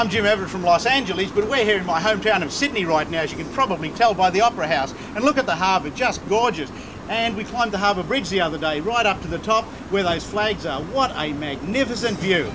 I'm Jim Everett from Los Angeles, but we're here in my hometown of Sydney right now, as you can probably tell by the Opera House. And look at the harbour, just gorgeous. And we climbed the harbour bridge the other day, right up to the top where those flags are. What a magnificent view.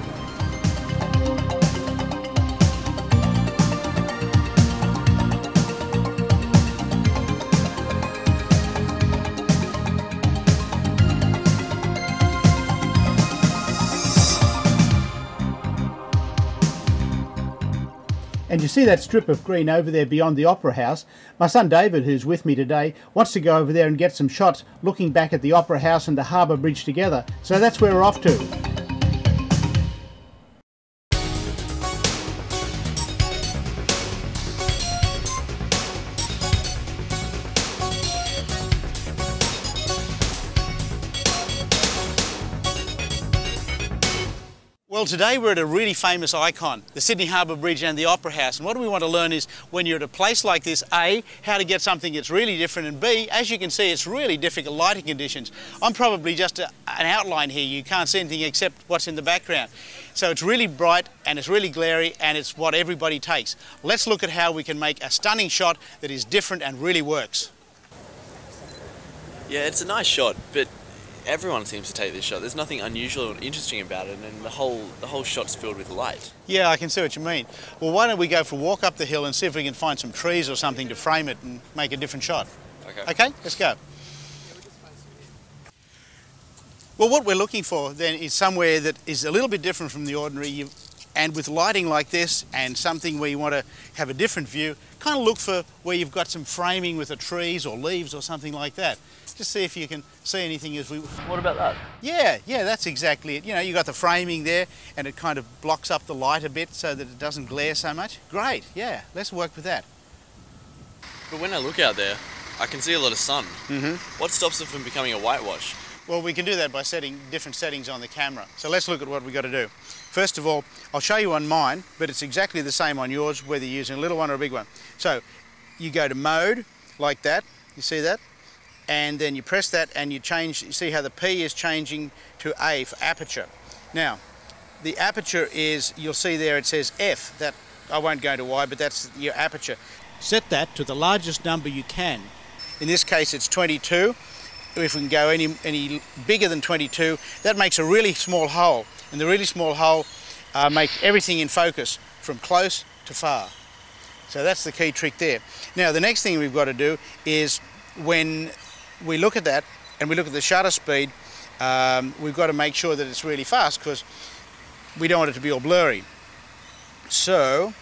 And you see that strip of green over there beyond the Opera House? My son David, who's with me today, wants to go over there and get some shots looking back at the Opera House and the Harbour Bridge together. So that's where we're off to. Well, today we're at a really famous icon, the Sydney Harbour Bridge and the Opera House. And what we want to learn is when you're at a place like this, A, how to get something that's really different, and B, as you can see, it's really difficult lighting conditions. I'm probably just a, an outline here. You can't see anything except what's in the background. So it's really bright and it's really glary and it's what everybody takes. Let's look at how we can make a stunning shot that is different and really works. Yeah, it's a nice shot, but everyone seems to take this shot. There's nothing unusual or interesting about it, and the whole the whole shot's filled with light. Yeah, I can see what you mean. Well, why don't we go for a walk up the hill and see if we can find some trees or something to frame it and make a different shot? Okay. Okay, let's go. Well, what we're looking for then is somewhere that is a little bit different from the ordinary. And with lighting like this and something where you want to have a different view, kind of look for where you've got some framing with the trees or leaves or something like that. Just see if you can see anything as we... What about that? Yeah, yeah, that's exactly it. You know, you've got the framing there and it kind of blocks up the light a bit so that it doesn't glare so much. Great, yeah, let's work with that. But when I look out there, I can see a lot of sun. Mm-hmm. What stops it from becoming a whitewash? Well, we can do that by setting different settings on the camera. So let's look at what we've got to do. First of all, I'll show you on mine, but it's exactly the same on yours, whether you're using a little one or a big one. So you go to mode, like that, you see that? And then you press that and you change, you see how the P is changing to A for aperture. Now, the aperture is, you'll see there it says F, that I won't go into why, but that's your aperture. Set that to the largest number you can. In this case, it's 22 if we can go any, any bigger than 22, that makes a really small hole. And the really small hole uh, makes everything in focus from close to far. So that's the key trick there. Now the next thing we've got to do is when we look at that and we look at the shutter speed, um, we've got to make sure that it's really fast because we don't want it to be all blurry. So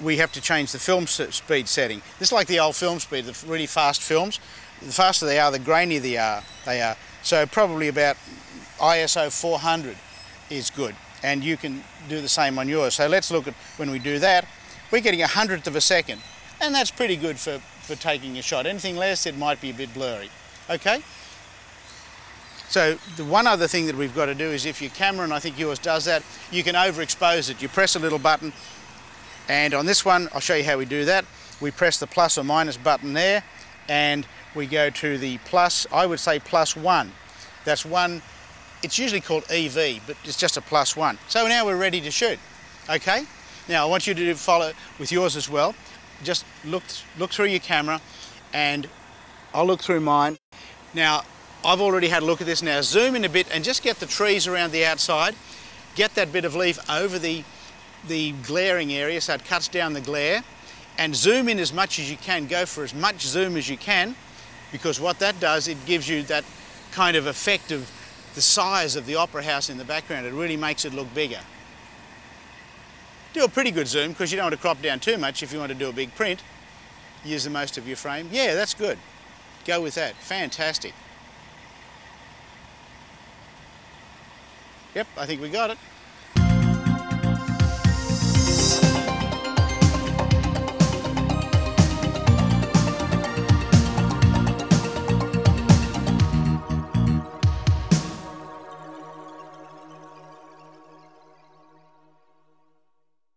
we have to change the film speed setting. This is like the old film speed, the really fast films the faster they are, the grainier they are. They are. So probably about ISO 400 is good, and you can do the same on yours. So let's look at when we do that. We're getting a hundredth of a second, and that's pretty good for, for taking a shot. Anything less, it might be a bit blurry. Okay? So the one other thing that we've got to do is if your camera, and I think yours does that, you can overexpose it. You press a little button, and on this one, I'll show you how we do that. We press the plus or minus button there, and we go to the plus, I would say plus one. That's one, it's usually called EV, but it's just a plus one. So now we're ready to shoot, okay? Now I want you to follow with yours as well. Just look, look through your camera and I'll look through mine. Now, I've already had a look at this. Now zoom in a bit and just get the trees around the outside. Get that bit of leaf over the, the glaring area so it cuts down the glare and zoom in as much as you can. Go for as much zoom as you can because what that does, it gives you that kind of effect of the size of the opera house in the background. It really makes it look bigger. Do a pretty good zoom because you don't want to crop down too much if you want to do a big print. Use the most of your frame. Yeah, that's good. Go with that. Fantastic. Yep, I think we got it.